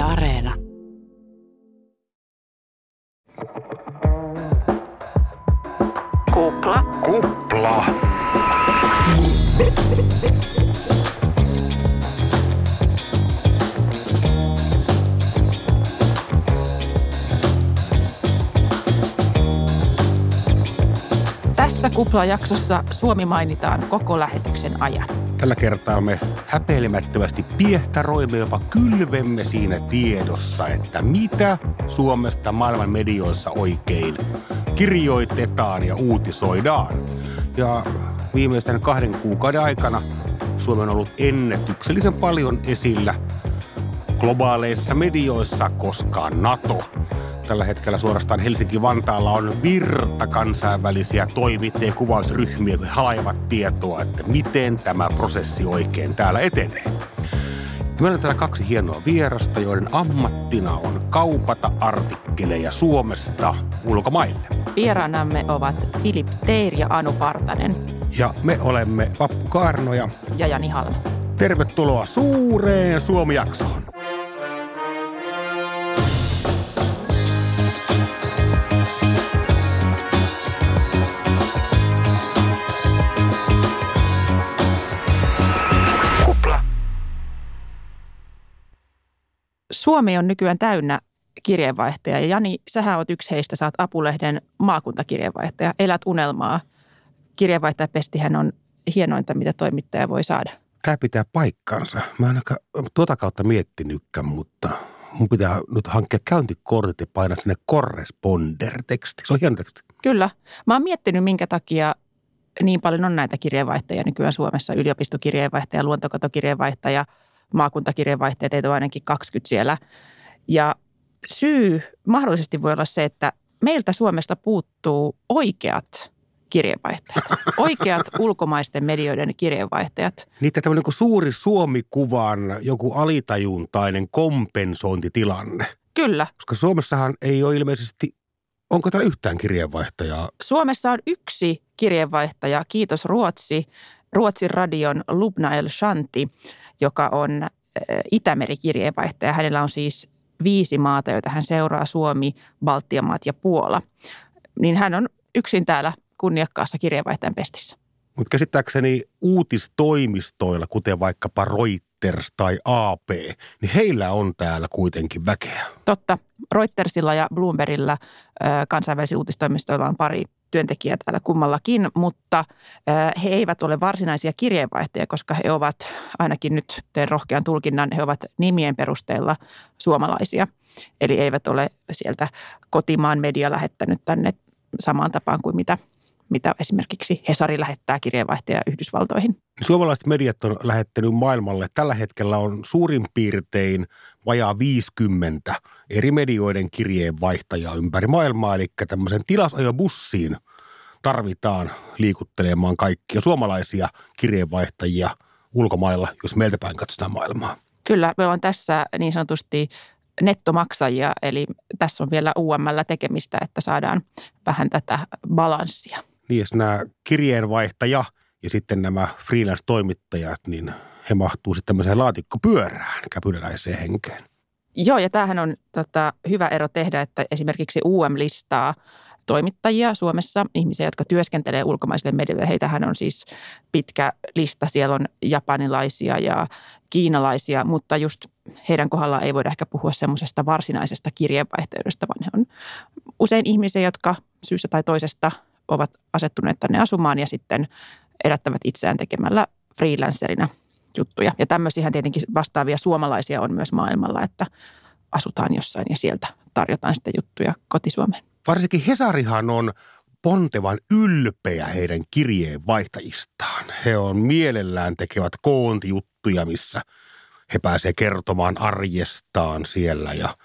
Yle Areena. Kupla. Kupla. Tässä Kupla-jaksossa Suomi mainitaan koko lähetyksen ajan. Tällä kertaa me häpeilemättömästi piehtaroimme, jopa kylvemme siinä tiedossa, että mitä Suomesta maailman medioissa oikein kirjoitetaan ja uutisoidaan. Ja viimeisten kahden kuukauden aikana Suomi on ollut ennätyksellisen paljon esillä globaaleissa medioissa, koska NATO tällä hetkellä suorastaan Helsinki-Vantaalla on virta kansainvälisiä toimittajia ja kuvausryhmiä, kun halaivat tietoa, että miten tämä prosessi oikein täällä etenee. Meillä on täällä kaksi hienoa vierasta, joiden ammattina on kaupata artikkeleja Suomesta ulkomaille. Vieraanamme ovat Filip Teir ja Anu Partanen Ja me olemme Vappu Kaarnoja. ja Jani Halme. Tervetuloa suureen Suomi-jaksoon. Suomi on nykyään täynnä kirjeenvaihtaja ja Jani, sähän oot yksi heistä, saat Apulehden maakuntakirjeenvaihtaja. Elät unelmaa. Kirjeenvaihtajapestihän on hienointa, mitä toimittaja voi saada. Tämä pitää paikkansa. Mä en aika tuota kautta miettinytkään, mutta mun pitää nyt hankkia käyntikortit ja painaa sinne corresponder-teksti. Se on hieno teksti. Kyllä. Mä oon miettinyt, minkä takia niin paljon on näitä kirjeenvaihtajia nykyään Suomessa. Yliopistokirjeenvaihtaja, luontokotokirjeenvaihtaja, maakuntakirjeenvaihtaja, teitä on ainakin 20 siellä. Ja syy mahdollisesti voi olla se, että meiltä Suomesta puuttuu oikeat kirjeenvaihtajat. Oikeat ulkomaisten medioiden kirjeenvaihtajat. Niitä tämmöinen niin suuri Suomikuvan joku alitajuntainen kompensointitilanne. Kyllä. Koska Suomessahan ei ole ilmeisesti, onko täällä yhtään kirjeenvaihtajaa? Suomessa on yksi kirjeenvaihtaja, kiitos Ruotsi, Ruotsin radion Lubna El Shanti, joka on äh, Itämeri-kirjeenvaihtaja. Hänellä on siis viisi maata, joita hän seuraa, Suomi, Baltian maat ja Puola. Niin hän on yksin täällä kunniakkaassa kirjeenvaihtajan pestissä. Mutta käsittääkseni uutistoimistoilla, kuten vaikkapa Reuters tai AP, niin heillä on täällä kuitenkin väkeä. Totta, Reutersilla ja Bloombergilla ö, kansainvälisillä uutistoimistoilla on pari työntekijää täällä kummallakin, mutta he eivät ole varsinaisia kirjeenvaihtajia, koska he ovat, ainakin nyt teen rohkean tulkinnan, he ovat nimien perusteella suomalaisia. Eli eivät ole sieltä kotimaan media lähettänyt tänne samaan tapaan kuin mitä, mitä esimerkiksi Hesari lähettää kirjeenvaihtajia Yhdysvaltoihin. Suomalaiset mediat on lähettänyt maailmalle. Tällä hetkellä on suurin piirtein vajaa 50 eri medioiden kirjeenvaihtajaa ympäri maailmaa. Eli tämmöisen tilasajobussiin tarvitaan liikuttelemaan kaikkia suomalaisia kirjeenvaihtajia ulkomailla, jos meiltä päin katsotaan maailmaa. Kyllä, me on tässä niin sanotusti nettomaksajia, eli tässä on vielä UML tekemistä, että saadaan vähän tätä balanssia. Niin, nämä kirjeenvaihtaja ja sitten nämä freelance-toimittajat, niin he mahtuu sitten tämmöiseen laatikkopyörään käpyläläiseen henkeen. Joo, ja tämähän on tota, hyvä ero tehdä, että esimerkiksi UM listaa toimittajia Suomessa, ihmisiä, jotka työskentelee ulkomaisille medioille. Heitähän on siis pitkä lista. Siellä on japanilaisia ja kiinalaisia, mutta just heidän kohdallaan ei voida ehkä puhua semmoisesta varsinaisesta kirjeenvaihtajuudesta, vaan he on usein ihmisiä, jotka syystä tai toisesta ovat asettuneet tänne asumaan ja sitten elättävät itseään tekemällä freelancerina juttuja. Ja tämmöisiä tietenkin vastaavia suomalaisia on myös maailmalla, että asutaan jossain ja sieltä tarjotaan sitten juttuja kotisuomeen. Varsinkin Hesarihan on pontevan ylpeä heidän kirjeenvaihtajistaan. He on mielellään tekevät koontijuttuja, missä he pääsevät kertomaan arjestaan siellä ja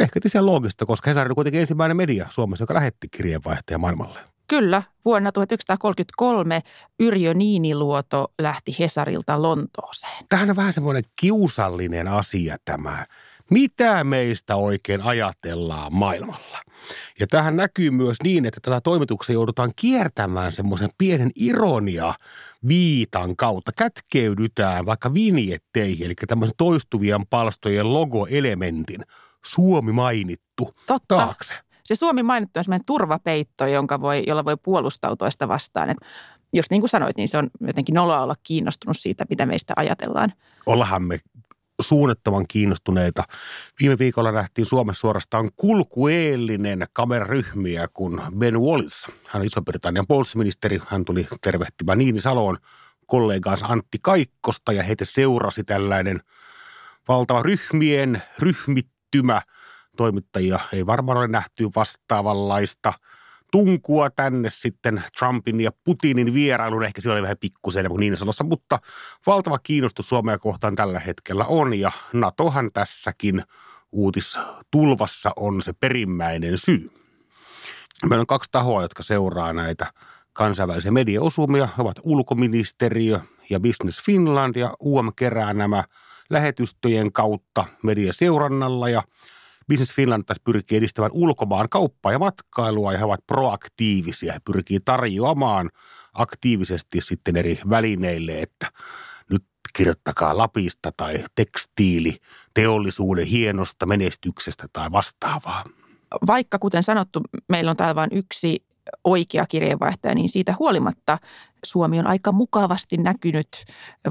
ehkä tietysti loogista, koska Hesari on kuitenkin ensimmäinen media Suomessa, joka lähetti kirjeenvaihtaja maailmalle. Kyllä, vuonna 1933 Yrjö Niiniluoto lähti Hesarilta Lontooseen. Tämähän on vähän semmoinen kiusallinen asia tämä mitä meistä oikein ajatellaan maailmalla. Ja tähän näkyy myös niin, että tätä toimituksia joudutaan kiertämään semmoisen pienen ironia viitan kautta. Kätkeydytään vaikka vinjetteihin, eli tämmöisen toistuvien palstojen logoelementin Suomi mainittu Totta. taakse. Se Suomi mainittu on sellainen turvapeitto, jonka voi, jolla voi puolustautua sitä vastaan. Et jos niin kuin sanoit, niin se on jotenkin noloa olla kiinnostunut siitä, mitä meistä ajatellaan. Ollahan me suunnattoman kiinnostuneita. Viime viikolla nähtiin Suomessa suorastaan kulkueellinen kameraryhmiä, kun Ben Wallis, hän on Iso-Britannian puolustusministeri, hän tuli tervehtimään Niini Saloon kollegaansa Antti Kaikkosta ja heitä seurasi tällainen valtava ryhmien ryhmittymä. Toimittajia ei varmaan ole nähty vastaavanlaista – tunkua tänne sitten Trumpin ja Putinin vierailun. Ehkä siellä oli vähän pikkusen kuin niin sanossa, mutta valtava kiinnostus Suomea kohtaan tällä hetkellä on ja NATOhan tässäkin uutistulvassa on se perimmäinen syy. Meillä on kaksi tahoa, jotka seuraa näitä kansainvälisiä mediaosumia. He ovat ulkoministeriö ja Business Finland ja UM kerää nämä lähetystöjen kautta mediaseurannalla ja – Business Finland taas pyrkii edistämään ulkomaan kauppaa ja matkailua ja he ovat proaktiivisia. He pyrkii tarjoamaan aktiivisesti sitten eri välineille, että nyt kirjoittakaa Lapista tai tekstiili, teollisuuden hienosta menestyksestä tai vastaavaa. Vaikka kuten sanottu, meillä on täällä vain yksi oikea kirjeenvaihtaja, niin siitä huolimatta Suomi on aika mukavasti näkynyt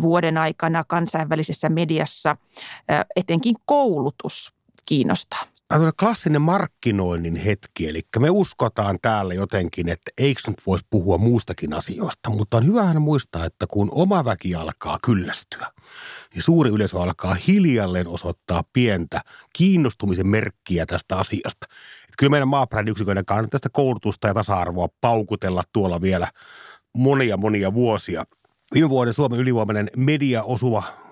vuoden aikana kansainvälisessä mediassa, etenkin koulutus kiinnostaa? Tämä on klassinen markkinoinnin hetki, eli me uskotaan täällä jotenkin, että eikö nyt voisi puhua muustakin asioista, mutta on hyvähän muistaa, että kun oma väki alkaa kyllästyä, niin suuri yleisö alkaa hiljalleen osoittaa pientä kiinnostumisen merkkiä tästä asiasta. Että kyllä meidän maabrändiyksikön kannattaa tästä koulutusta ja tasa-arvoa paukutella tuolla vielä monia monia vuosia. Viime vuoden Suomen ylivoimainen mediaosuva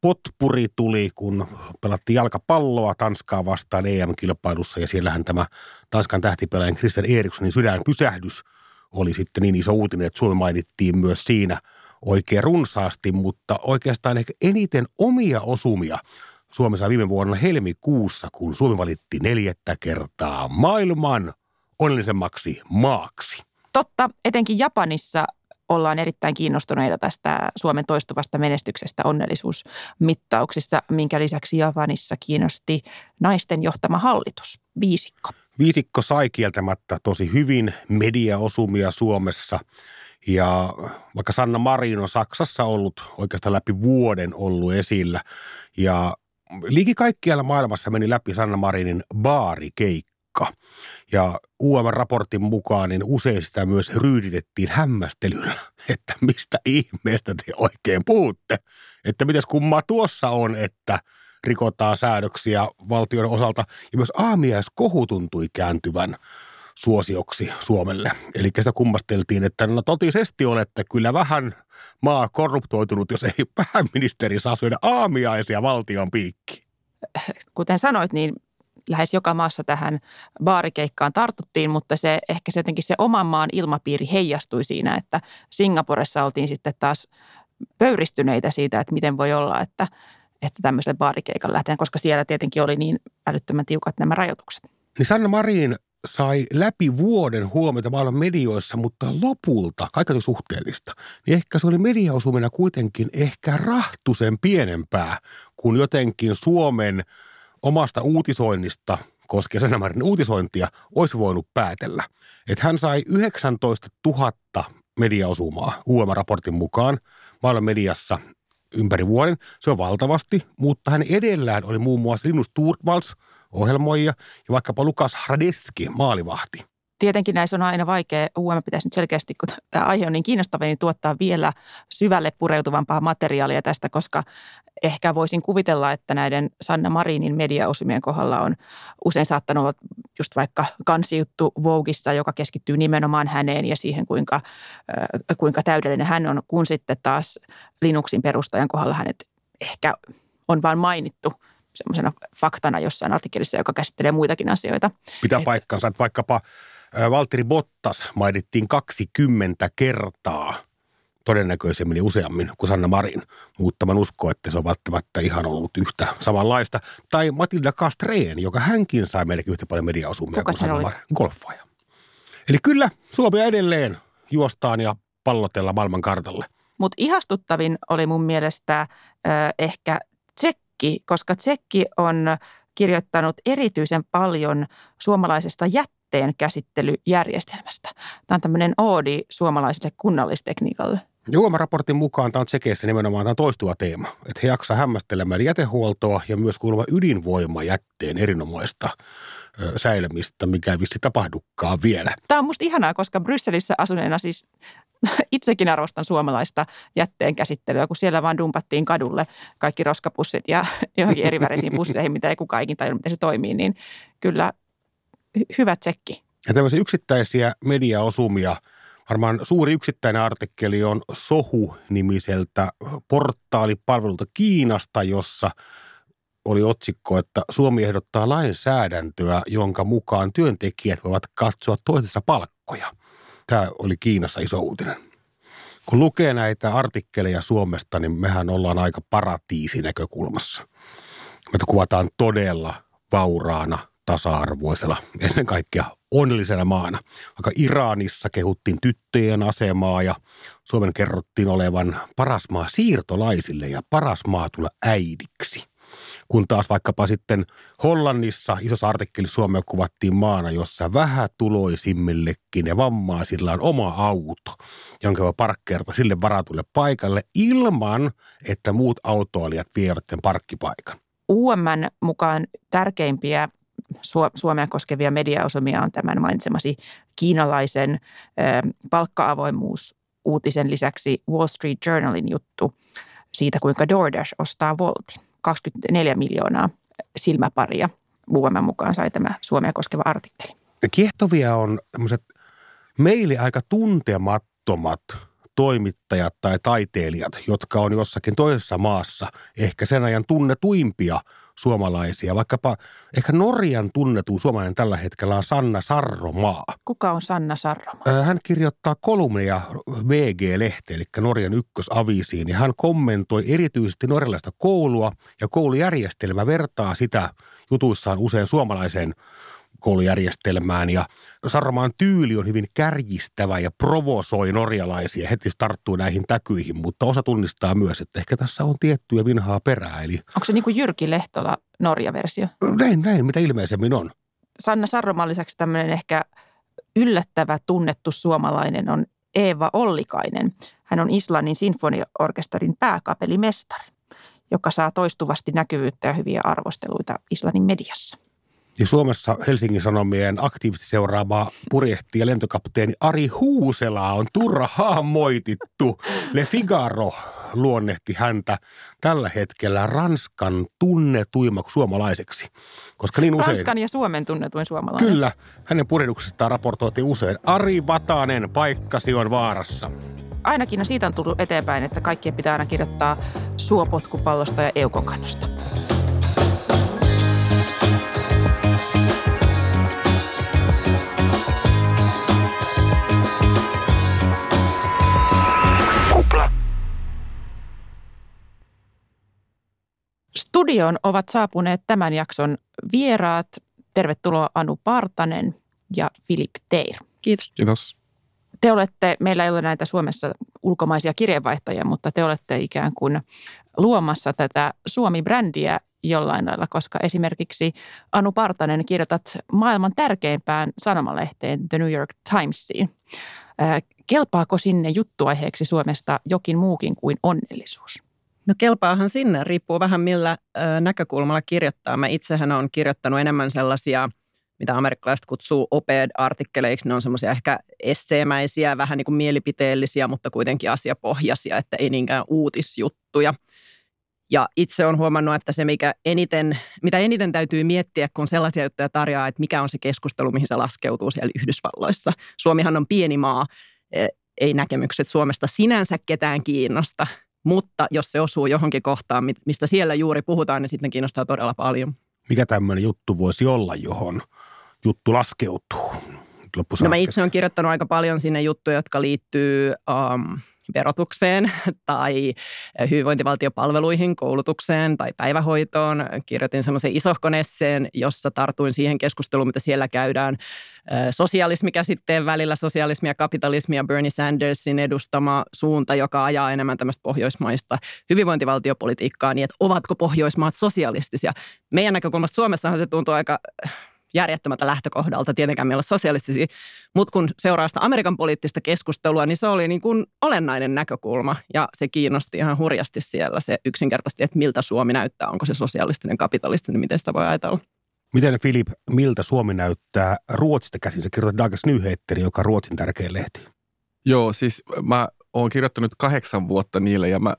potpuri tuli, kun pelattiin jalkapalloa Tanskaa vastaan EM-kilpailussa ja siellähän tämä Tanskan tähtipelaajan Christian Erikssonin sydänpysähdys oli sitten niin iso uutinen, että Suomi mainittiin myös siinä oikein runsaasti, mutta oikeastaan ehkä eniten omia osumia Suomessa viime vuonna helmikuussa, kun Suomi valittiin neljättä kertaa maailman onnellisemmaksi maaksi. Totta, etenkin Japanissa ollaan erittäin kiinnostuneita tästä Suomen toistuvasta menestyksestä onnellisuusmittauksissa, minkä lisäksi Japanissa kiinnosti naisten johtama hallitus, viisikko. Viisikko sai kieltämättä tosi hyvin mediaosumia Suomessa ja vaikka Sanna Marin on Saksassa ollut oikeastaan läpi vuoden ollut esillä ja liiki kaikkialla maailmassa meni läpi Sanna Marinin baarikeikka paikka. Ja UM-raportin mukaan niin usein sitä myös ryyditettiin hämmästelyllä, että mistä ihmeestä te oikein puhutte. Että mitäs kummaa tuossa on, että rikotaan säädöksiä valtion osalta. Ja myös aamiaiskohu tuntui kääntyvän suosioksi Suomelle. Eli sitä kummasteltiin, että no totisesti olette kyllä vähän maa korruptoitunut, jos ei pääministeri saa syödä aamiaisia valtion piikki. Kuten sanoit, niin lähes joka maassa tähän baarikeikkaan tartuttiin, mutta se ehkä se jotenkin se oman maan ilmapiiri heijastui siinä, että Singaporessa oltiin sitten taas pöyristyneitä siitä, että miten voi olla, että, että tämmöisen baarikeikan lähdetään, koska siellä tietenkin oli niin älyttömän tiukat nämä rajoitukset. Niin Sanna Marin sai läpi vuoden huomiota maailman medioissa, mutta lopulta, kaikki oli suhteellista, niin ehkä se oli mediaosumina kuitenkin ehkä rahtusen pienempää kuin jotenkin Suomen – omasta uutisoinnista koskien Sanamarin uutisointia olisi voinut päätellä. Että hän sai 19 000 mediaosumaa UM-raportin mukaan maailman mediassa ympäri vuoden. Se on valtavasti, mutta hän edellään oli muun muassa Linus Turvals, ohjelmoija, ja vaikkapa Lukas Hradeski, maalivahti tietenkin näissä on aina vaikea, UM pitäisi nyt selkeästi, kun tämä aihe on niin kiinnostava, niin tuottaa vielä syvälle pureutuvampaa materiaalia tästä, koska ehkä voisin kuvitella, että näiden Sanna Marinin mediaosumien kohdalla on usein saattanut olla just vaikka kansijuttu Voguissa, joka keskittyy nimenomaan häneen ja siihen, kuinka, kuinka täydellinen hän on, kun sitten taas Linuxin perustajan kohdalla hänet ehkä on vain mainittu semmoisena faktana jossain artikkelissa, joka käsittelee muitakin asioita. Pitää paikkansa, että vaikkapa Valtteri Bottas mainittiin 20 kertaa todennäköisemmin ja useammin kuin Sanna Marin, mutta mä usko, että se on välttämättä ihan ollut yhtä samanlaista. Tai Matilda Castreen, joka hänkin sai melkein yhtä paljon mediaosumia kuin Sanna? Marin, golfaaja. Eli kyllä, Suomi edelleen juostaan ja pallotella maailman kartalle. Mutta ihastuttavin oli mun mielestä ö, ehkä Tsekki, koska Tsekki on kirjoittanut erityisen paljon suomalaisesta jätteen käsittelyjärjestelmästä. Tämä on tämmöinen oodi suomalaiselle kunnallistekniikalle. Juomaraportin mukaan tämä on Tsekeissä nimenomaan tämä toistuva teema, että he jaksaa hämmästelemään jätehuoltoa ja myös kuuluva ydinvoimajätteen erinomaista säilymistä, mikä ei vissi tapahdukaan vielä. Tämä on musta ihanaa, koska Brysselissä asuneena siis itsekin arvostan suomalaista jätteen käsittelyä, kun siellä vaan dumpattiin kadulle kaikki roskapussit ja johonkin eri värisiin pusseihin, mitä ei kukaan ikinä tajunnut, miten se toimii, niin kyllä hyvä tsekki. Ja tämmöisiä yksittäisiä mediaosumia, varmaan suuri yksittäinen artikkeli on Sohu-nimiseltä portaalipalvelulta Kiinasta, jossa oli otsikko, että Suomi ehdottaa lainsäädäntöä, jonka mukaan työntekijät voivat katsoa toisensa palkkoja. Tämä oli Kiinassa iso uutinen. Kun lukee näitä artikkeleja Suomesta, niin mehän ollaan aika paratiisinäkökulmassa. Meitä kuvataan todella vauraana, tasa-arvoisella, ennen kaikkea onnellisena maana. Vaikka Iranissa kehuttiin tyttöjen asemaa ja Suomen kerrottiin olevan paras maa siirtolaisille ja paras maa tulla äidiksi. Kun taas vaikkapa sitten Hollannissa isossa artikkelissa Suomea kuvattiin maana, jossa vähätuloisimmillekin ja vammaisilla on oma auto, jonka voi parkkeerata sille varatulle paikalle ilman, että muut autoilijat vievät sen parkkipaikan. UMN mukaan tärkeimpiä Suomea koskevia mediaosumia on tämän mainitsemasi kiinalaisen ö, palkka-avoimuus uutisen lisäksi Wall Street Journalin juttu siitä, kuinka DoorDash ostaa Voltin. 24 miljoonaa silmäparia UMN mukaan sai tämä Suomea koskeva artikkeli. Kiehtovia on tämmöiset meille aika tuntemattomat toimittajat tai taiteilijat, jotka on jossakin toisessa maassa ehkä sen ajan tunnetuimpia suomalaisia. Vaikkapa ehkä Norjan tunnetuin suomalainen tällä hetkellä on Sanna Sarromaa. Kuka on Sanna Sarroma? Ö, Hän kirjoittaa kolumneja VG-lehteen, eli Norjan ykkösavisiin, ja hän kommentoi erityisesti norjalaista koulua ja koulujärjestelmä vertaa sitä jutuissaan usein suomalaiseen koulujärjestelmään. Ja Sarromaan tyyli on hyvin kärjistävä ja provosoi norjalaisia. Heti tarttuu näihin täkyihin, mutta osa tunnistaa myös, että ehkä tässä on tiettyä vinhaa perää. Eli Onko se niin kuin Jyrki Lehtola Norja-versio? näin, näin, mitä ilmeisemmin on. Sanna Sarroman lisäksi tämmöinen ehkä yllättävä tunnettu suomalainen on Eeva Ollikainen. Hän on Islannin sinfoniaorkesterin pääkapelimestari, joka saa toistuvasti näkyvyyttä ja hyviä arvosteluita Islannin mediassa. Ja Suomessa Helsingin Sanomien aktiivisesti seuraava purjehti ja lentokapteeni Ari Huusela on turhaan moitittu. Le Figaro luonnehti häntä tällä hetkellä Ranskan tunnetuimmaksi suomalaiseksi. Koska niin usein... Ranskan ja Suomen tunnetuin suomalainen. Kyllä, hänen purjehduksestaan raportoitiin usein. Ari Vatanen, paikkasi on vaarassa. Ainakin no siitä on tullut eteenpäin, että kaikkien pitää aina kirjoittaa suopotkupallosta ja eukokannosta. Studioon ovat saapuneet tämän jakson vieraat. Tervetuloa Anu Partanen ja Filip Teir. Kiitos. Kiitos. Te olette, meillä ei ole näitä Suomessa ulkomaisia kirjeenvaihtajia, mutta te olette ikään kuin luomassa tätä Suomi-brändiä jollain lailla, koska esimerkiksi Anu Partanen kirjoitat maailman tärkeimpään sanomalehteen The New York Timesiin. Ää, Kelpaako sinne juttuaiheeksi Suomesta jokin muukin kuin onnellisuus? No kelpaahan sinne, riippuu vähän millä ö, näkökulmalla kirjoittaa. Mä itsehän olen kirjoittanut enemmän sellaisia, mitä amerikkalaiset kutsuu op-ed-artikkeleiksi. Ne on semmoisia ehkä esseemäisiä, vähän niin kuin mielipiteellisiä, mutta kuitenkin asiapohjaisia, että ei niinkään uutisjuttuja. Ja itse olen huomannut, että se, mikä eniten, mitä eniten täytyy miettiä, kun sellaisia juttuja tarjoaa, että mikä on se keskustelu, mihin se laskeutuu siellä Yhdysvalloissa. Suomihan on pieni maa, e, ei näkemykset Suomesta sinänsä ketään kiinnosta, mutta jos se osuu johonkin kohtaan, mi- mistä siellä juuri puhutaan, niin sitten kiinnostaa todella paljon. Mikä tämmöinen juttu voisi olla, johon juttu laskeutuu? No mä itse olen kirjoittanut aika paljon sinne juttuja, jotka liittyy um, verotukseen tai hyvinvointivaltiopalveluihin, koulutukseen tai päivähoitoon. Kirjoitin semmoisen isohkonesseen, jossa tartuin siihen keskusteluun, mitä siellä käydään sosialismikäsitteen välillä, sosialismi ja kapitalismi ja Bernie Sandersin edustama suunta, joka ajaa enemmän tämmöistä pohjoismaista hyvinvointivaltiopolitiikkaa, niin että ovatko Pohjoismaat sosialistisia. Meidän näkökulmasta Suomessahan se tuntuu aika järjettömältä lähtökohdalta tietenkään meillä sosialistisia, mutta kun seuraa sitä Amerikan poliittista keskustelua, niin se oli niin kuin olennainen näkökulma ja se kiinnosti ihan hurjasti siellä se yksinkertaisesti, että miltä Suomi näyttää, onko se sosialistinen, kapitalistinen, miten sitä voi ajatella. Miten Filip, miltä Suomi näyttää Ruotsista käsin? Sä kirjoitat Dagens Nyheter, joka on Ruotsin tärkeä lehti. Joo, siis mä oon kirjoittanut kahdeksan vuotta niille ja mä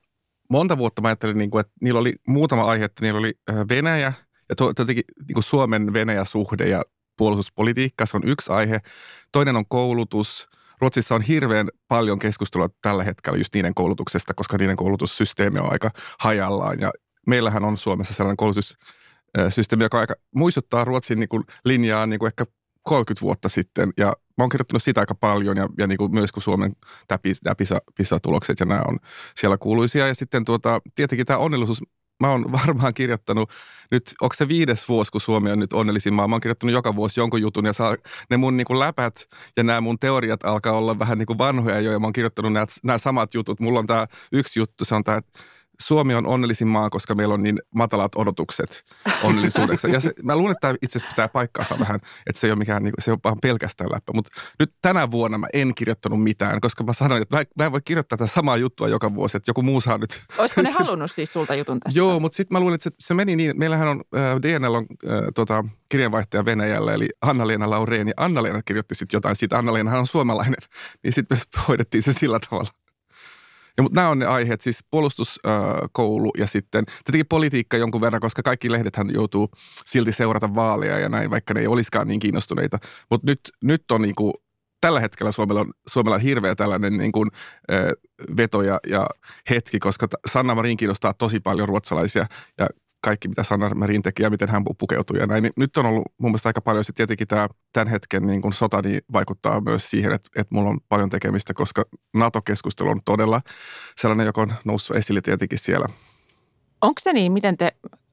monta vuotta mä ajattelin, niin kuin, että niillä oli muutama aihe, että niillä oli Venäjä – ja to, jotenkin niin Suomen Venäjä-suhde ja puolustuspolitiikka, se on yksi aihe. Toinen on koulutus. Ruotsissa on hirveän paljon keskustelua tällä hetkellä just niiden koulutuksesta, koska niiden koulutussysteemi on aika hajallaan. Ja meillähän on Suomessa sellainen koulutussysteemi, joka aika muistuttaa Ruotsin niin kuin linjaa niin kuin ehkä 30 vuotta sitten. Ja mä oon kirjoittanut sitä aika paljon ja, ja niin kuin myös kun Suomen tämä PISA, PISA-tulokset ja nämä on siellä kuuluisia. Ja sitten tuota, tietenkin tämä onnellisuus mä oon varmaan kirjoittanut nyt, onko se viides vuosi, kun Suomi on nyt onnellisin maa. Mä oon kirjoittanut joka vuosi jonkun jutun ja saa, ne mun niin kuin läpät ja nämä mun teoriat alkaa olla vähän niin kuin vanhoja jo ja mä oon kirjoittanut nämä, nämä samat jutut. Mulla on tämä yksi juttu, se on tämä, Suomi on onnellisin maa, koska meillä on niin matalat odotukset onnellisuudessa. Ja se, mä luulen, että tämä itse asiassa pitää paikkaansa vähän, että se ei ole mikään, niin se on vaan pelkästään läppä. Mutta nyt tänä vuonna mä en kirjoittanut mitään, koska mä sanoin, että mä, mä en voi kirjoittaa tätä samaa juttua joka vuosi, että joku muu saa nyt. Olisiko ne halunnut siis sulta jutun tästä? Joo, mutta sitten mä luulen, että se, se meni niin, meillähän on, äh, DNL on äh, tota, kirjanvaihtaja Venäjällä, eli Anna-Leena Laureen, ja Anna-Leena kirjoitti sitten jotain siitä. Anna-Leenahan on suomalainen, niin sitten me hoidettiin se sillä tavalla. Ja, mutta nämä on ne aiheet, siis puolustuskoulu ja sitten tietenkin politiikka jonkun verran, koska kaikki lehdethän joutuu silti seurata vaaleja ja näin, vaikka ne ei olisikaan niin kiinnostuneita. Mutta nyt, nyt on niin kuin, tällä hetkellä Suomella on, Suomella on hirveä tällainen niin kuin, ö, veto ja, ja hetki, koska Sanna Marin kiinnostaa tosi paljon ruotsalaisia ja kaikki, mitä Sanna Marin teki ja miten hän pukeutui ja näin. Niin nyt on ollut mun mielestä aika paljon, sitten tietenkin tämä tämän hetken niin kuin sota niin vaikuttaa myös siihen, että, että mulla on paljon tekemistä, koska NATO-keskustelu on todella sellainen, joka on noussut esille tietenkin siellä. Onko se niin, miten te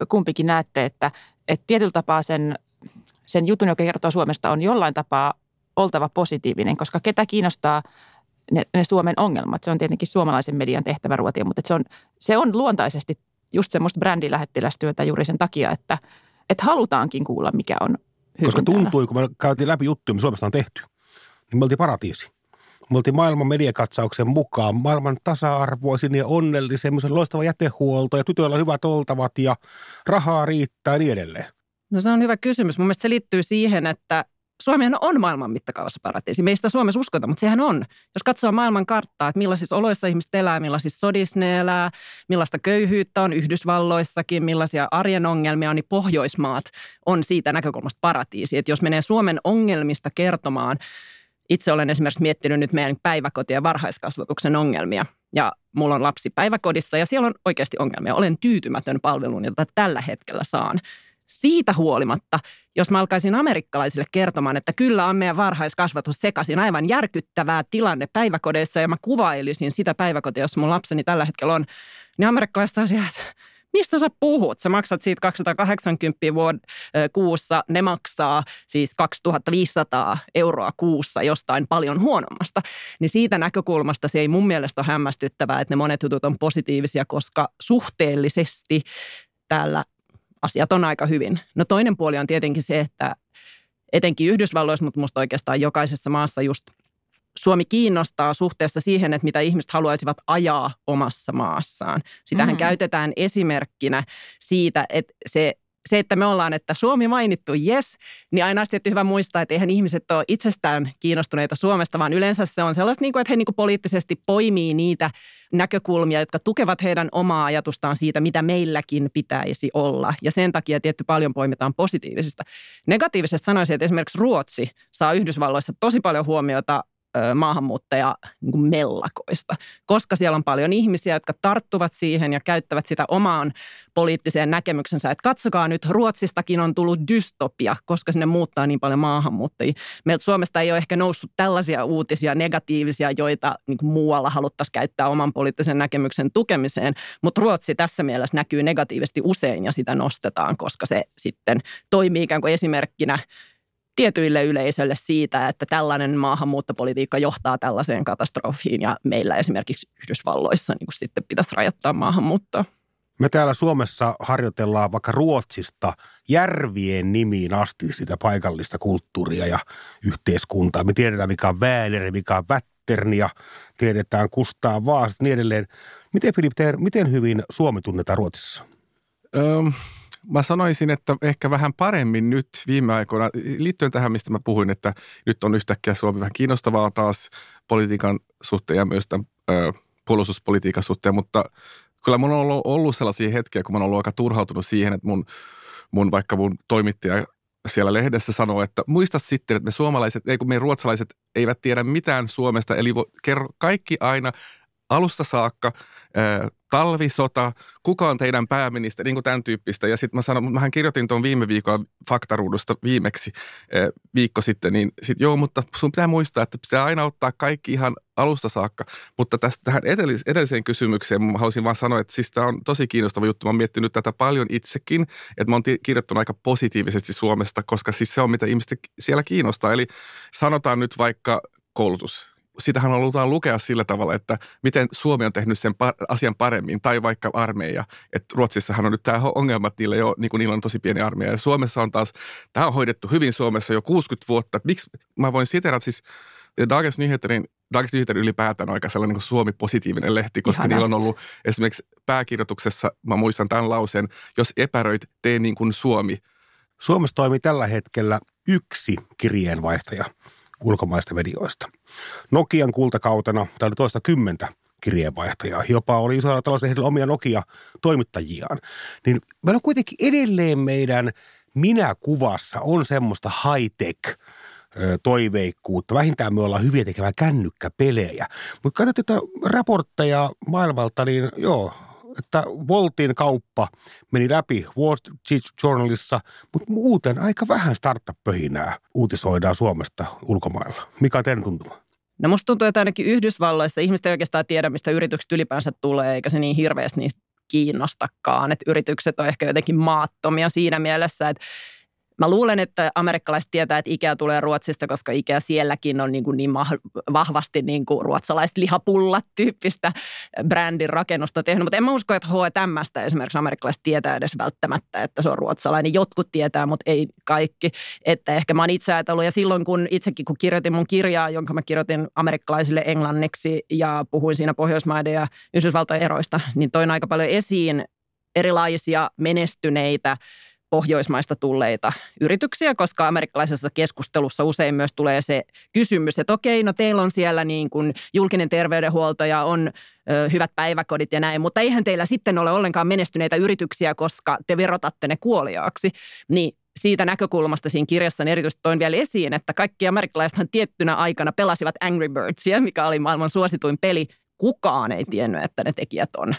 kumpikin näette, että, että tietyllä tapaa sen, sen jutun, joka kertoo Suomesta, on jollain tapaa oltava positiivinen, koska ketä kiinnostaa ne, ne Suomen ongelmat. Se on tietenkin suomalaisen median tehtävä ruotia, mutta se on, se on luontaisesti just semmoista brändilähettilästyötä juuri sen takia, että, että halutaankin kuulla, mikä on hyvin Koska tuntui, kun me käytiin läpi juttuja, mitä Suomesta on tehty, niin me oltiin paratiisi. Me oltiin maailman mediakatsauksen mukaan maailman tasa-arvoisin ja onnellisin, loistava jätehuolto ja tytöillä hyvät oltavat ja rahaa riittää ja niin edelleen. No se on hyvä kysymys. Mun mielestä se liittyy siihen, että Suomihan on maailman mittakaavassa paratiisi. Meistä Suomessa uskota, mutta sehän on. Jos katsoo maailman karttaa, että millaisissa oloissa ihmiset elää, millaisissa sodissa ne elää, millaista köyhyyttä on Yhdysvalloissakin, millaisia arjen ongelmia on, niin Pohjoismaat on siitä näkökulmasta paratiisi. Että jos menee Suomen ongelmista kertomaan, itse olen esimerkiksi miettinyt nyt meidän päiväkoti- ja varhaiskasvatuksen ongelmia. Ja mulla on lapsi päiväkodissa ja siellä on oikeasti ongelmia. Olen tyytymätön palveluun, jota tällä hetkellä saan siitä huolimatta, jos mä alkaisin amerikkalaisille kertomaan, että kyllä on meidän varhaiskasvatus sekaisin, aivan järkyttävää tilanne päiväkodeissa ja mä kuvailisin sitä päiväkotia, jossa mun lapseni tällä hetkellä on, niin amerikkalaiset että mistä sä puhut? Sä maksat siitä 280 vuod- kuussa, ne maksaa siis 2500 euroa kuussa jostain paljon huonommasta. Niin siitä näkökulmasta se ei mun mielestä ole hämmästyttävää, että ne monet jutut on positiivisia, koska suhteellisesti täällä asiat on aika hyvin. No toinen puoli on tietenkin se, että etenkin Yhdysvalloissa, mutta musta oikeastaan jokaisessa maassa just Suomi kiinnostaa suhteessa siihen, että mitä ihmiset haluaisivat ajaa omassa maassaan. Sitähän mm. käytetään esimerkkinä siitä, että se se, että me ollaan, että Suomi mainittu, yes, niin aina on hyvä muistaa, että eihän ihmiset ole itsestään kiinnostuneita Suomesta, vaan yleensä se on sellaista, niin että he niin poliittisesti poimii niitä näkökulmia, jotka tukevat heidän omaa ajatustaan siitä, mitä meilläkin pitäisi olla. Ja sen takia tietty paljon poimitaan positiivisesta. Negatiivisesti sanoisin, että esimerkiksi Ruotsi saa Yhdysvalloissa tosi paljon huomiota maahanmuuttaja niin mellakoista, koska siellä on paljon ihmisiä, jotka tarttuvat siihen ja käyttävät sitä omaan poliittiseen näkemyksensä, että katsokaa nyt, Ruotsistakin on tullut dystopia, koska sinne muuttaa niin paljon maahanmuuttajia. Meiltä Suomesta ei ole ehkä noussut tällaisia uutisia negatiivisia, joita niin muualla haluttaisiin käyttää oman poliittisen näkemyksen tukemiseen, mutta Ruotsi tässä mielessä näkyy negatiivisesti usein ja sitä nostetaan, koska se sitten toimii ikään kuin esimerkkinä tietyille yleisölle siitä, että tällainen maahanmuuttopolitiikka johtaa tällaiseen katastrofiin ja meillä esimerkiksi Yhdysvalloissa niin kuin sitten pitäisi rajoittaa maahanmuuttoa. Me täällä Suomessa harjoitellaan vaikka Ruotsista järvien nimiin asti sitä paikallista kulttuuria ja yhteiskuntaa. Me tiedetään, mikä on Vääneri, mikä on Vättern ja tiedetään Kustaa Vaasa niin edelleen. Miten, Filip, miten hyvin Suomi tunnetaan Ruotsissa? Öm, Mä sanoisin, että ehkä vähän paremmin nyt viime aikoina, liittyen tähän, mistä mä puhuin, että nyt on yhtäkkiä Suomi vähän kiinnostavaa taas politiikan suhteen ja myös tämän ö, puolustuspolitiikan suhteen, mutta kyllä mun on ollut, ollut sellaisia hetkiä, kun mä oon ollut aika turhautunut siihen, että mun, mun vaikka mun toimittaja siellä lehdessä sanoo, että muista sitten, että me suomalaiset, ei kun me ruotsalaiset eivät tiedä mitään Suomesta, eli vo, kerro kaikki aina alusta saakka, talvisota, kuka on teidän pääministeri, niin kuin tämän tyyppistä. Ja sitten mä sanon, mähän kirjoitin tuon viime viikolla faktaruudusta viimeksi viikko sitten, niin sitten joo, mutta sun pitää muistaa, että pitää aina ottaa kaikki ihan alusta saakka. Mutta tästä, tähän edellis, edelliseen kysymykseen mä haluaisin vaan sanoa, että siis tämä on tosi kiinnostava juttu. Mä oon miettinyt tätä paljon itsekin, että mä oon kirjoittanut aika positiivisesti Suomesta, koska siis se on mitä ihmiset siellä kiinnostaa. Eli sanotaan nyt vaikka koulutus sitähän halutaan lukea sillä tavalla, että miten Suomi on tehnyt sen asian paremmin, tai vaikka armeija. Että Ruotsissahan on nyt tämä ongelma, että niillä, jo, niin kuin niillä on tosi pieni armeija. Ja Suomessa on taas, tämä on hoidettu hyvin Suomessa jo 60 vuotta. Miksi, mä voin siterata siis Dagens Nyheterin Dagens Nyheter ylipäätään on aika sellainen niin Suomi-positiivinen lehti, koska Ihana. niillä on ollut esimerkiksi pääkirjoituksessa, mä muistan tämän lauseen, jos epäröit, tee niin kuin Suomi. Suomessa toimii tällä hetkellä yksi kirjeenvaihtaja – ulkomaista medioista. Nokian kultakautena oli toista kymmentä kirjeenvaihtajaa. Jopa oli isoilla talouslehdillä omia Nokia-toimittajiaan. Niin meillä on kuitenkin edelleen meidän minäkuvassa on semmoista high-tech toiveikkuutta. Vähintään me ollaan hyviä tekemään kännykkäpelejä. Mutta katsotaan raportteja maailmalta, niin joo, että Voltin kauppa meni läpi Wall Street Journalissa, mutta muuten aika vähän startup-pöhinää uutisoidaan Suomesta ulkomailla. Mikä on teidän tuntuma? No musta tuntuu, että ainakin Yhdysvalloissa ihmiset ei oikeastaan tiedä, mistä yritykset ylipäänsä tulee, eikä se niin hirveästi niistä kiinnostakaan. Että yritykset on ehkä jotenkin maattomia siinä mielessä, että Mä luulen, että amerikkalaiset tietää, että Ikea tulee Ruotsista, koska Ikea sielläkin on niin, kuin niin vahvasti niin kuin ruotsalaiset lihapullat tyyppistä brändin rakennusta tehnyt. Mutta en mä usko, että H&Mstä esimerkiksi amerikkalaiset tietää edes välttämättä, että se on ruotsalainen. Jotkut tietää, mutta ei kaikki. Että ehkä mä oon itse ajatellut, ja silloin kun itsekin kun kirjoitin mun kirjaa, jonka mä kirjoitin amerikkalaisille englanniksi ja puhuin siinä Pohjoismaiden ja Yhdysvaltojen eroista, niin toin aika paljon esiin erilaisia menestyneitä – Pohjoismaista tulleita yrityksiä, koska amerikkalaisessa keskustelussa usein myös tulee se kysymys, että okei, no teillä on siellä niin kuin julkinen terveydenhuolto ja on ö, hyvät päiväkodit ja näin, mutta eihän teillä sitten ole ollenkaan menestyneitä yrityksiä, koska te verotatte ne kuoliaaksi. Niin siitä näkökulmasta siinä kirjassa erityisesti toin vielä esiin, että kaikki amerikkalaisethan tiettynä aikana pelasivat Angry Birdsia, mikä oli maailman suosituin peli. Kukaan ei tiennyt, että ne tekijät on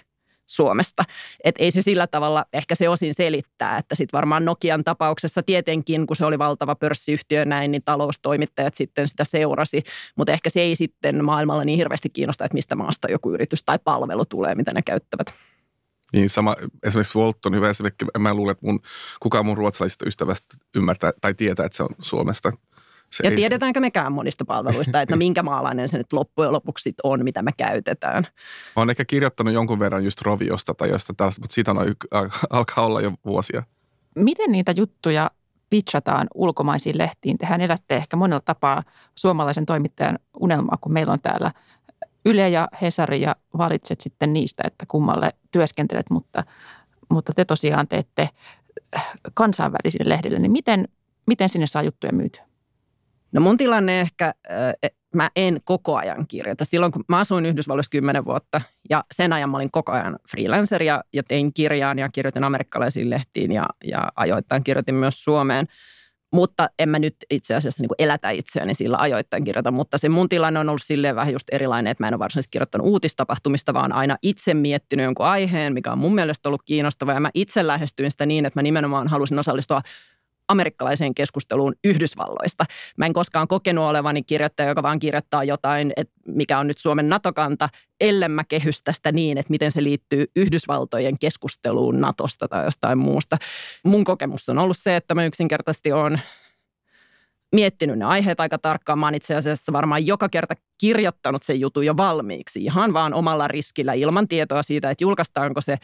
Suomesta. Et ei se sillä tavalla ehkä se osin selittää, että sitten varmaan Nokian tapauksessa tietenkin, kun se oli valtava pörssiyhtiö näin, niin taloustoimittajat sitten sitä seurasi, mutta ehkä se ei sitten maailmalla niin hirveästi kiinnosta, että mistä maasta joku yritys tai palvelu tulee, mitä ne käyttävät. Niin sama, esimerkiksi Volt on hyvä esimerkki. Mä luulen, että mun, kukaan mun ruotsalaisista ystävästä ymmärtää tai tietää, että se on Suomesta. Se ja tiedetäänkö mekään monista palveluista, että no minkä maalainen se nyt loppujen lopuksi on, mitä me käytetään? Mä oon ehkä kirjoittanut jonkun verran just Roviosta tai josta taas, mutta siitä on, alkaa olla jo vuosia. Miten niitä juttuja pitchataan ulkomaisiin lehtiin? Tehän elätte ehkä monella tapaa suomalaisen toimittajan unelmaa, kun meillä on täällä Yle ja Hesari ja valitset sitten niistä, että kummalle työskentelet, mutta, mutta te tosiaan teette kansainvälisille lehdille, niin miten, miten sinne saa juttuja myytyä? No mun tilanne ehkä, e, mä en koko ajan kirjoita. Silloin kun mä asuin Yhdysvalloissa kymmenen vuotta ja sen ajan mä olin koko ajan freelancer ja, ja tein kirjaan ja kirjoitin amerikkalaisiin lehtiin ja, ja ajoittain kirjoitin myös Suomeen. Mutta en mä nyt itse asiassa niin elätä itseäni sillä ajoittain kirjoita, mutta se mun tilanne on ollut silleen vähän just erilainen, että mä en ole varsinaisesti kirjoittanut uutistapahtumista, vaan aina itse miettinyt jonkun aiheen, mikä on mun mielestä ollut kiinnostava. Ja mä itse lähestyin sitä niin, että mä nimenomaan halusin osallistua amerikkalaiseen keskusteluun Yhdysvalloista. Mä en koskaan kokenut olevani kirjoittaja, joka vaan kirjoittaa jotain, että mikä on nyt Suomen NATO-kanta, ellei mä kehystä sitä niin, että miten se liittyy Yhdysvaltojen keskusteluun Natosta tai jostain muusta. Mun kokemus on ollut se, että mä yksinkertaisesti on miettinyt ne aiheet aika tarkkaan. Mä oon itse asiassa varmaan joka kerta kirjoittanut sen jutun jo valmiiksi, ihan vaan omalla riskillä ilman tietoa siitä, että julkaistaanko se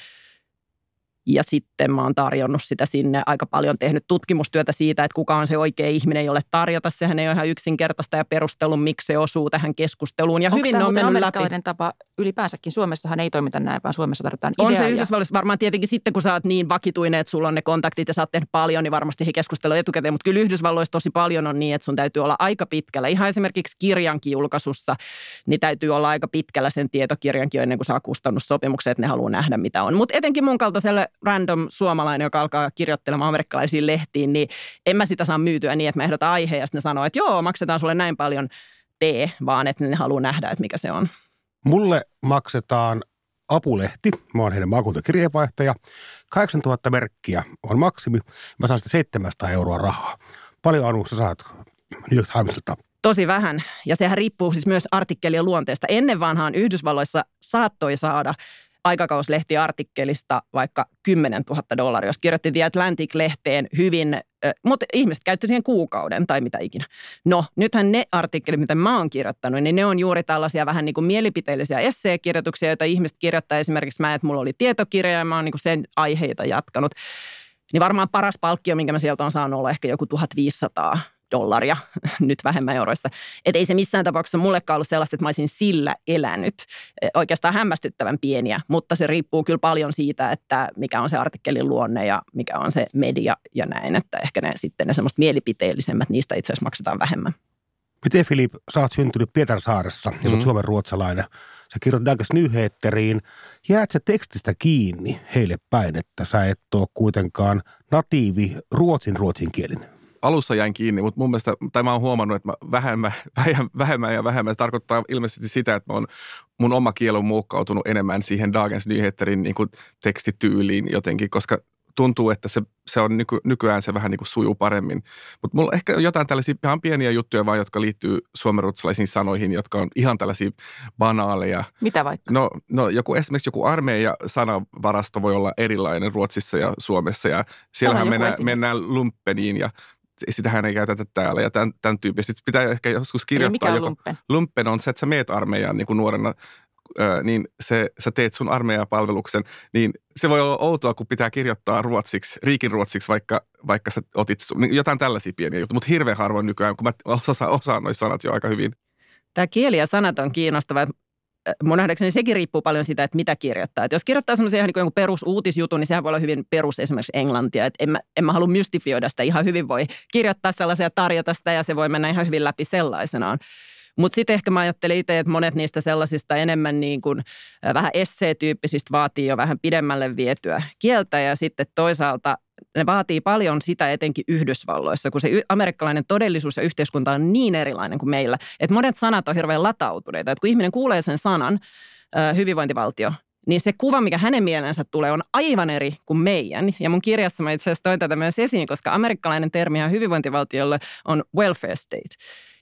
ja sitten mä oon tarjonnut sitä sinne aika paljon, tehnyt tutkimustyötä siitä, että kuka on se oikea ihminen, jolle tarjota. Sehän ei ole ihan yksinkertaista ja perustellut, miksi se osuu tähän keskusteluun. Ja Onko hyvin tämä on mennyt amerikkalainen tapa ylipäänsäkin? Suomessahan ei toimita näin, vaan Suomessa tarvitaan On ideaa se ja- Yhdysvalloissa varmaan tietenkin sitten, kun sä oot niin vakituinen, että sulla on ne kontaktit ja sä oot tehnyt paljon, niin varmasti he keskustelevat etukäteen. Mutta kyllä Yhdysvalloissa tosi paljon on niin, että sun täytyy olla aika pitkällä. Ihan esimerkiksi kirjankin julkaisussa, niin täytyy olla aika pitkällä sen tietokirjankin ennen kuin saa kustannussopimuksen, että ne haluaa nähdä mitä on. Mutta etenkin mun kaltaiselle random suomalainen, joka alkaa kirjoittelemaan amerikkalaisiin lehtiin, niin en mä sitä saa myytyä niin, että mä ehdotan aiheen ja sitten ne sanoo, että joo, maksetaan sulle näin paljon tee, vaan että ne haluaa nähdä, että mikä se on. Mulle maksetaan apulehti, mä oon heidän maakuntakirjeenvaihtaja. 8000 merkkiä on maksimi, mä saan sitten 700 euroa rahaa. Paljon Anu sä saat New York Timesilta? Tosi vähän. Ja sehän riippuu siis myös artikkelien luonteesta. Ennen vanhaan Yhdysvalloissa saattoi saada aikakauslehtiartikkelista vaikka 10 000 dollaria, jos kirjoitti The Atlantic-lehteen hyvin, mutta ihmiset käytti siihen kuukauden tai mitä ikinä. No, nythän ne artikkelit, mitä mä oon kirjoittanut, niin ne on juuri tällaisia vähän niin kuin mielipiteellisiä esseekirjoituksia, joita ihmiset kirjoittaa. Esimerkiksi mä, että mulla oli tietokirja ja mä oon niin kuin sen aiheita jatkanut. Niin varmaan paras palkkio, minkä mä sieltä on saanut, olla ehkä joku 1500 dollaria, nyt vähemmän euroissa. Että ei se missään tapauksessa mullekaan ollut sellaista, että mä olisin sillä elänyt. Eh, Oikeastaan hämmästyttävän pieniä, mutta se riippuu kyllä paljon siitä, että mikä on se artikkelin luonne ja mikä on se media ja näin. Että ehkä ne sitten ne semmoista mielipiteellisemmät, niistä itse asiassa maksetaan vähemmän. Miten Filip, sä oot syntynyt Pietarsaaressa ja sä oot Mhm. suomen ruotsalainen. Sä kirjoitat Dagens Nyheteriin. Jäät sä tekstistä kiinni heille päin, että sä et ole kuitenkaan natiivi ruotsin ruotsinkielinen? Alussa jäin kiinni, mutta mun mielestä, tai mä oon huomannut, että mä vähemmän, vähemmän, vähemmän ja vähemmän. Se tarkoittaa ilmeisesti sitä, että mä oon, mun oma kieli on muokkautunut enemmän siihen Dagens Nyheterin niin kuin tekstityyliin jotenkin, koska tuntuu, että se, se on nyky, nykyään se vähän niin kuin sujuu paremmin. Mutta mulla ehkä jotain tällaisia ihan pieniä juttuja vaan, jotka liittyy suomenruotsalaisiin sanoihin, jotka on ihan tällaisia banaaleja. Mitä vaikka? No, no joku, esimerkiksi joku armeija sanavarasto voi olla erilainen Ruotsissa ja Suomessa ja siellähän mennään, esimerkki. mennään lumppeniin ja sitähän ei käytetä täällä ja tämän, tämän tyyppistä. Sitten pitää ehkä joskus Eli kirjoittaa. mikä on joka, lumppen? lumpen on se, että sä meet armeijaan niin kuin nuorena, ö, niin se, sä teet sun armeijapalveluksen, niin se voi olla outoa, kun pitää kirjoittaa ruotsiksi, riikin ruotsiksi, vaikka, vaikka sä otit sun, niin jotain tällaisia pieniä juttuja, mutta hirveän harvoin nykyään, kun mä osaan, osaan noissa sanat jo aika hyvin. Tämä kieli ja sanat on kiinnostava. Mun nähdäkseni sekin riippuu paljon siitä, että mitä kirjoittaa. Et jos kirjoittaa semmoisia ihan niin perusuutisjutun, niin sehän voi olla hyvin perus esimerkiksi englantia. Et en, mä, en mä halua mystifioida sitä. Ihan hyvin voi kirjoittaa sellaisia, tarjota sitä ja se voi mennä ihan hyvin läpi sellaisenaan. Mutta sitten ehkä mä ajattelen itse, että monet niistä sellaisista enemmän niin kuin äh, vähän esseetyyppisistä vaatii jo vähän pidemmälle vietyä kieltä ja sitten toisaalta ne vaatii paljon sitä etenkin Yhdysvalloissa, kun se amerikkalainen todellisuus ja yhteiskunta on niin erilainen kuin meillä, että monet sanat on hirveän latautuneita. Että kun ihminen kuulee sen sanan, hyvinvointivaltio, niin se kuva, mikä hänen mielensä tulee, on aivan eri kuin meidän. Ja mun kirjassa mä itse asiassa toin tätä myös esiin, koska amerikkalainen termi hyvinvointivaltiolle on welfare state.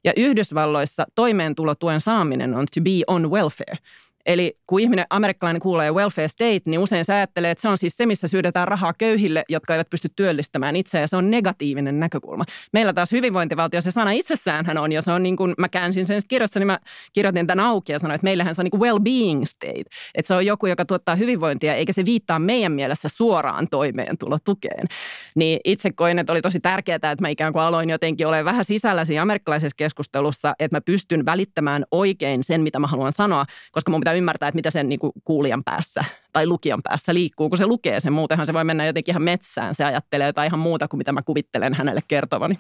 Ja Yhdysvalloissa toimeentulotuen saaminen on to be on welfare. Eli kun ihminen, amerikkalainen kuulee welfare state, niin usein se ajattelee, että se on siis se, missä syydetään rahaa köyhille, jotka eivät pysty työllistämään itseään. Se on negatiivinen näkökulma. Meillä taas hyvinvointivaltio, se sana itsessäänhän on, ja se on niin kuin, mä käänsin sen kirjassa, niin mä kirjoitin tämän auki ja sanoin, että meillähän se on niin kuin well-being state. Että se on joku, joka tuottaa hyvinvointia, eikä se viittaa meidän mielessä suoraan toimeentulotukeen. Niin itse koin, että oli tosi tärkeää, että mä ikään kuin aloin jotenkin ole vähän sisällä siinä amerikkalaisessa keskustelussa, että mä pystyn välittämään oikein sen, mitä mä haluan sanoa, koska mun pitää ymmärtää, että mitä sen niin kuin kuulijan päässä tai lukijan päässä liikkuu, kun se lukee sen. Muutenhan se voi mennä jotenkin ihan metsään. Se ajattelee jotain ihan muuta kuin mitä mä kuvittelen hänelle kertovani.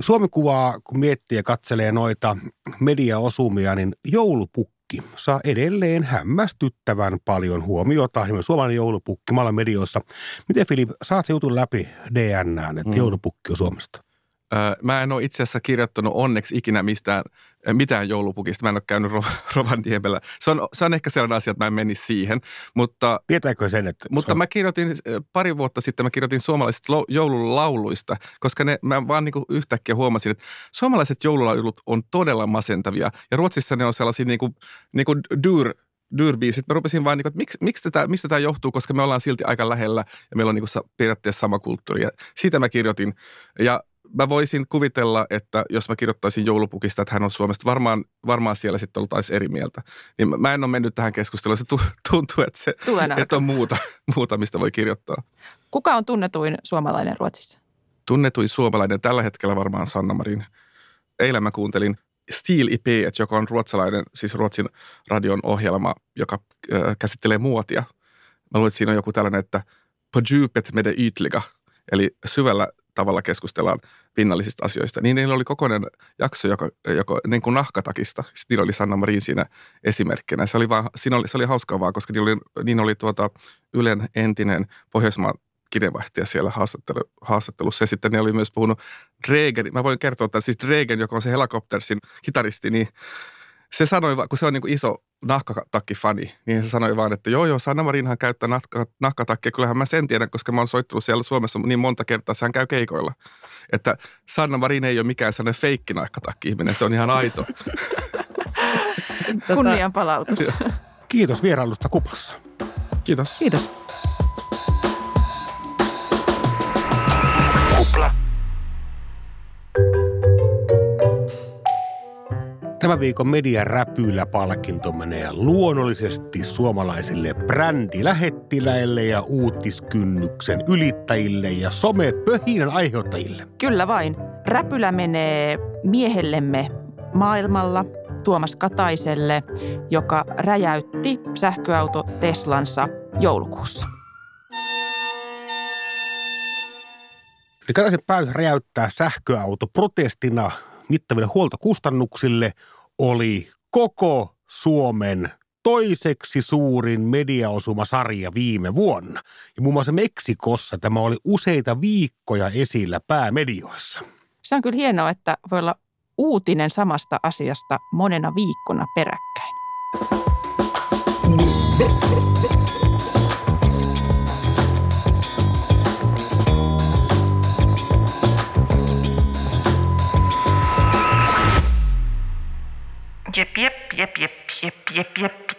Suomi-kuvaa, kun miettii ja katselee noita mediaosumia, niin joulupukki saa edelleen hämmästyttävän paljon huomiota. Nimenomaan suomalainen joulupukki maailman medioissa. Miten Filip, saat se jutun läpi DNään, että Mm. joulupukki on Suomesta? Mä en ole itse asiassa kirjoittanut onneksi ikinä mistään, mitään joulupukista. Mä en ole käynyt Rovaniemellä. Se on, se on ehkä sellainen asia, että mä en menisi siihen. Mutta, Tietääkö sen, että... Mutta on... mä kirjoitin pari vuotta sitten, mä kirjoitin suomalaisista joululauluista, koska ne, mä vaan niin kuin yhtäkkiä huomasin, että suomalaiset joululaulut on todella masentavia. Ja Ruotsissa ne on sellaisia niin kuin, niin kuin dur, dyrbiisit. Mä rupesin vaan, niin kuin, että miksi, miksi tätä, mistä tämä johtuu, koska me ollaan silti aika lähellä ja meillä on niin kuin, periaatteessa sama kulttuuri. Ja siitä mä kirjoitin. Ja mä voisin kuvitella, että jos mä kirjoittaisin joulupukista, että hän on Suomesta, varmaan, varmaan siellä sitten oltaisiin eri mieltä. Niin mä en ole mennyt tähän keskusteluun. Se tuntuu, että, se, että on muuta, muuta, mistä voi kirjoittaa. Kuka on tunnetuin suomalainen Ruotsissa? Tunnetuin suomalainen tällä hetkellä varmaan Sanna Marin. Eilen mä kuuntelin Steel IP, joka on ruotsalainen, siis Ruotsin radion ohjelma, joka äh, käsittelee muotia. Mä luulen, että siinä on joku tällainen, että på djupet med det ytliga, eli syvällä tavalla keskustellaan pinnallisista asioista. Niin niillä oli kokoinen jakso, joka, joka niin kuin nahkatakista. Sitten oli Sanna Marin siinä esimerkkinä. Se oli, vaan, siinä oli, se oli hauskaa vaan, koska niin oli, niin oli tuota Ylen entinen Pohjoismaan kirjeenvaihtaja siellä haastattelu, haastattelussa. Ja sitten ne oli myös puhunut Dregen, mä voin kertoa, että siis Dregen, joka on se Helicoptersin kitaristi, niin se sanoi, kun se on niin kuin iso nahkatakkifani, niin se sanoi vaan, että joo joo, Sanna Marinhan käyttää nahka, nahkatakkia. Kyllähän mä sen tiedän, koska mä oon soittanut siellä Suomessa niin monta kertaa, hän käy keikoilla. Että Sanna Marin ei ole mikään sellainen feikki nahkatakki-ihminen, se on ihan aito. Kunnianpalautus. Kiitos vierailusta Kupassa. Kiitos. Kiitos. Kupla. Tämän viikon median räpylä-palkinto menee luonnollisesti suomalaisille brändilähettiläille ja uutiskynnyksen ylittäjille ja somepöhinän aiheuttajille. Kyllä vain. Räpylä menee miehellemme maailmalla, Tuomas Kataiselle, joka räjäytti sähköauto Teslansa joulukuussa. Eli Kataisen päätös räjäyttää sähköauto protestina mittaville huoltokustannuksille oli koko Suomen toiseksi suurin mediaosumasarja viime vuonna. Ja muun muassa Meksikossa tämä oli useita viikkoja esillä päämedioissa. Se on kyllä hienoa, että voi olla uutinen samasta asiasta monena viikkona peräkkäin. Еп-еп, еп-еп, еп-еп, еп.